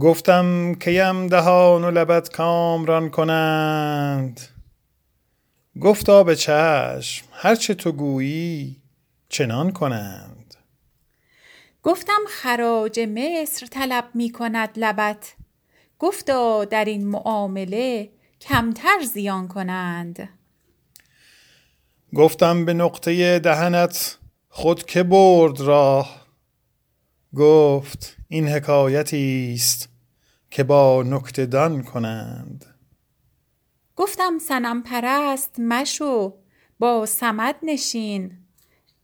گفتم کیم دهان و لبت کامران کنند. گفتا به چشم هرچه تو گویی چنان کنند. گفتم خراج مصر طلب می کند لبت. گفتا در این معامله کمتر زیان کنند. گفتم به نقطه دهنت خود که برد راه. گفت این حکایتی است که با نکته دان کنند. گفتم صنم پرست مشو با صمد نشین.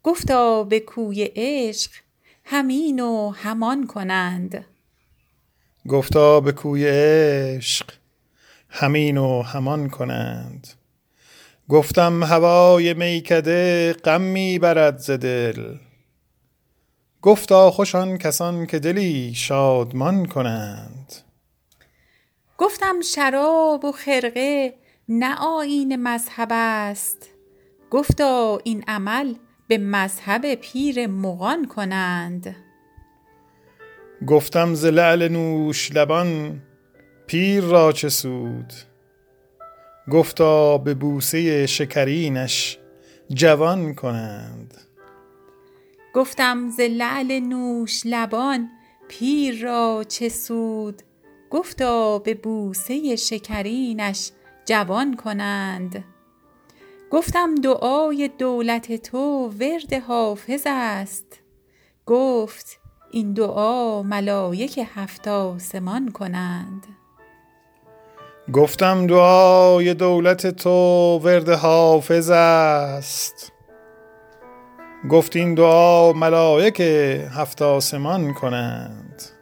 گفتا به کوی عشق همین و همان کنند. گفتا به کوی عشق همین و همان کنند. گفتم هوای میکده غم می برد ز دل. گفتا خوش آن کسان که دلی شادمان کنند. گفتم شراب و خرقه نه آیین مذهب است. گفتا این عمل به مذهب پیر مغان کنند. گفتم ز لعل نوش لبان پیر را چه سود؟ گفتا به بوسه شکرینش جوان کنند. گفتم ز لعل نوش لبان پیر را چه سود؟ گفتا به بوسه شکرینش جوان کنند. گفتم دعای دولت تو ورد حافظ است. گفت این دعا ملایک هفت آسمان کنند. گفتم دعای دولت تو ورد حافظ است. گفت این دعا ملایک هفت آسمان کنند.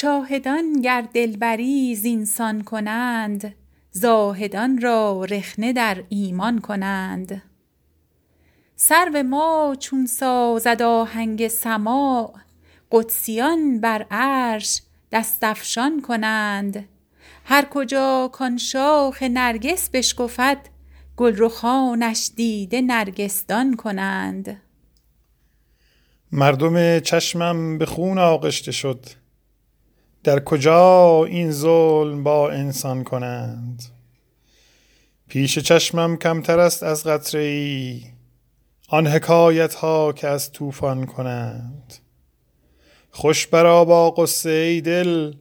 شاهدان گر دلبری زینسان کنند زاهدان را رخنه در ایمان کنند. سرو ما چون سازد آهنگ سماع قدسیان بر عرش دست افشان کنند. هر کجا کان شاخ نرگس بشکفد گلرخانش دیده نرگس دان کنند. مردم چشمم به خون آغشته شد. در کجا این ظلم با انسان کنند؟ پیش چشمم کمتر است از قطره ای آن حکایت ها که از طوفان کنند. خوش برا با غصه ای دل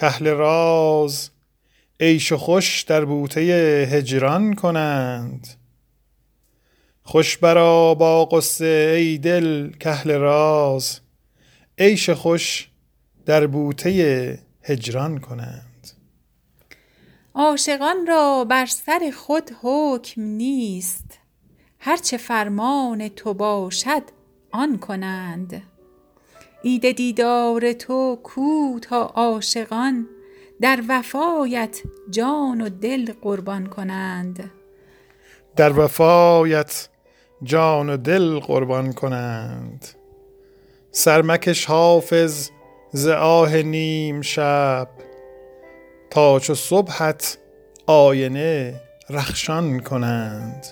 کاهل راز عیش و خوش در بوته هجران کنند. خوش برا با غصه ای دل کاهل راز عیش خوش در بوته هجران کنند. عاشقان را بر سر خود حکم نیست. هرچه فرمان تو باشد آن کنند. عید دیدار تو کو تا عاشقان در وفایت جان و دل قربان کنند. در وفایت جان و دل قربان کنند. سر مکش حافظ ز آه نیم شب. تا چو صبحت آینه رخشان کنند.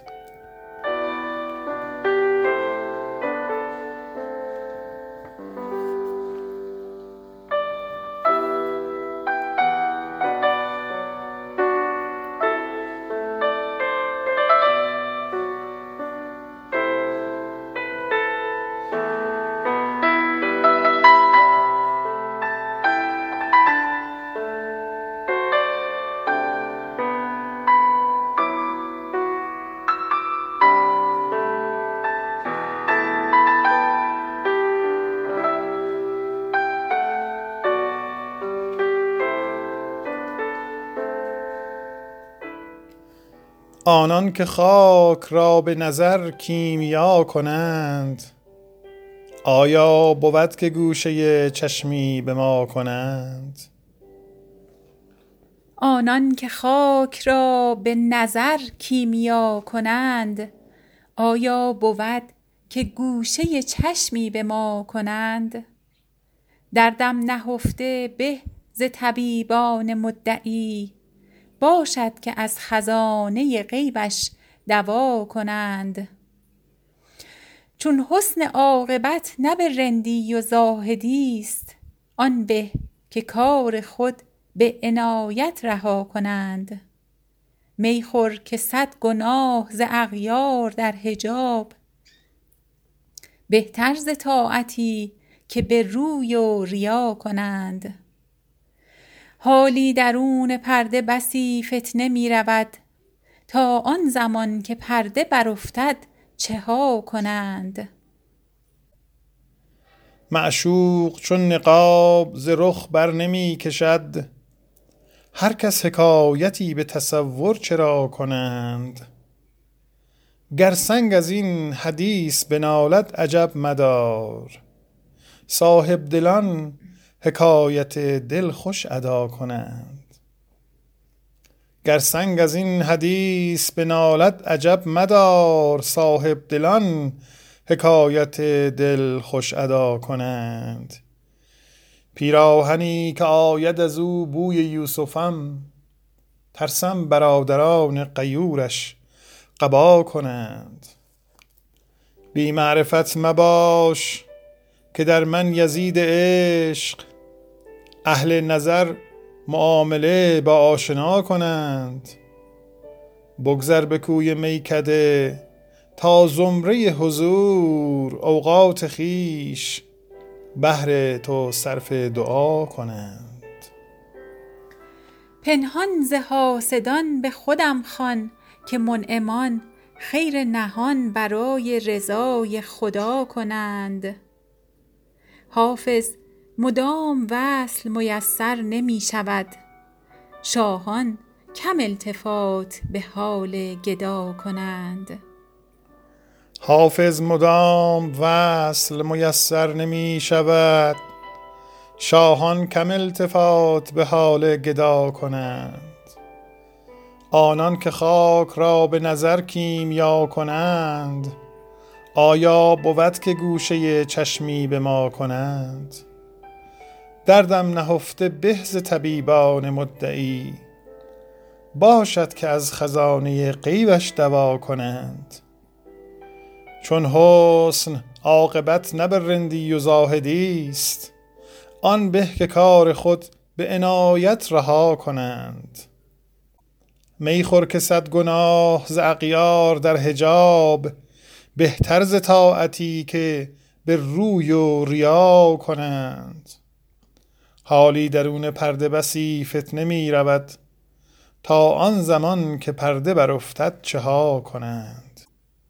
آنان که خاک را به نظر کیمیا کنند آیا بود که گوشه چشمی به ما کنند؟ آنان که خاک را به نظر کیمیا کنند آیا بود که گوشه چشمی به ما کنند؟ دردم نهفته به ز طبیبان مدعی باشد که از خزانه غیبش دوا کنند. چون حسن عاقبت نه به رندی و زاهدی است آن به که کار خود به عنایت رها کنند. می خور که صد گناه ز اغیار در حجاب. بهتر ز طاعتی که به روی و ریا کنند. حالی درون پرده بسی فتنه می رود. تا آن زمان که پرده برافتد چه ها کنند؟ معشوق چون نقاب ز رخ بر نمی کشد. هر کس حکایتی به تصور چرا کنند؟ گر سنگ از این حدیث بنالد عجب مدار. صاحب دلان حکایت دل خوش ادا کنند. گر سنگ از این حدیث بنالد عجب مدار صاحب دلان حکایت دل خوش ادا کنند. پیراهنی که آید از او بوی یوسفم ترسم برادران غیورش قبا کنند. بی معرفت مباش که در من یزید عشق اهل نظر معامله با آشنا کنند. بگذر به کوی میکده تا زمره حضور اوقات خیش بهر تو صرف دعا کنند. پنهان ز حاسدان به خودم خوان که منعمان خیر نهان برای رضای خدا کنند. حافظ مدام وصل میسر نمی شود. شاهان کم التفات به حال گدا کنند. حافظ مدام وصل میسر نمی شود. شاهان کم التفات به حال گدا کنند. آنان که خاک را به نظر کیمیا کنند آیا بود که گوشه چشمی به ما کنند؟ دردم نهفته به ز طبیبان مدعی. باشد که از خزانه غیبش دوا کنند. چون حسن عاقبت نه بر رندی و زاهدی است آن به که کار خود به عنایت رها کنند. می خور که صد گناه ز اغیار در حجاب بهتر ز طاعتی که به روی و ریا کنند. حالی درون پرده بسی فتنه می رود تا آن زمان که پرده برافتد چه ها کنند.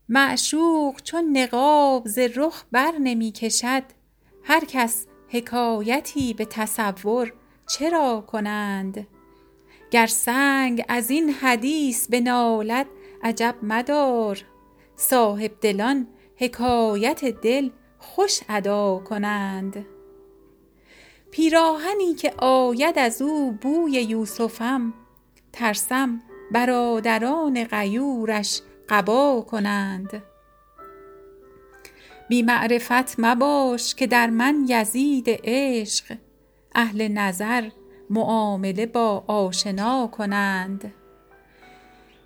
معشوق چون نقاب ز رخ بر نمی کشد هر کس حکایتی به تصور چرا کنند؟ گر سنگ از این حدیث بنالد عجب مدار. صاحب دلان حکایت دل خوش ادا کنند. پیراهنی که آید از او بوی یوسفم. ترسم برادران غیورش قبا کنند. بی معرفت مباش که در من یزید عشق. اهل نظر معامله با آشنا کنند.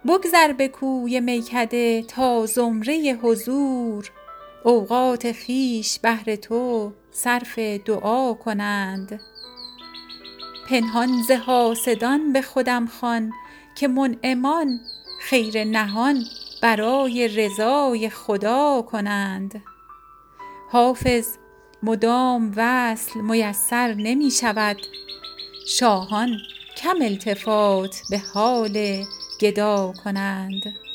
بگذر به کوی میکده تا زمره حضور. اوقات خویش بهر تو صرف دعا کنند. پنهان ز حاسدان به خودم خوان که منعمان خیر نهان برای رضای خدا کنند. حافظ مدام وصل میسر نمی شود. شاهان کم التفات به حال گدا کنند.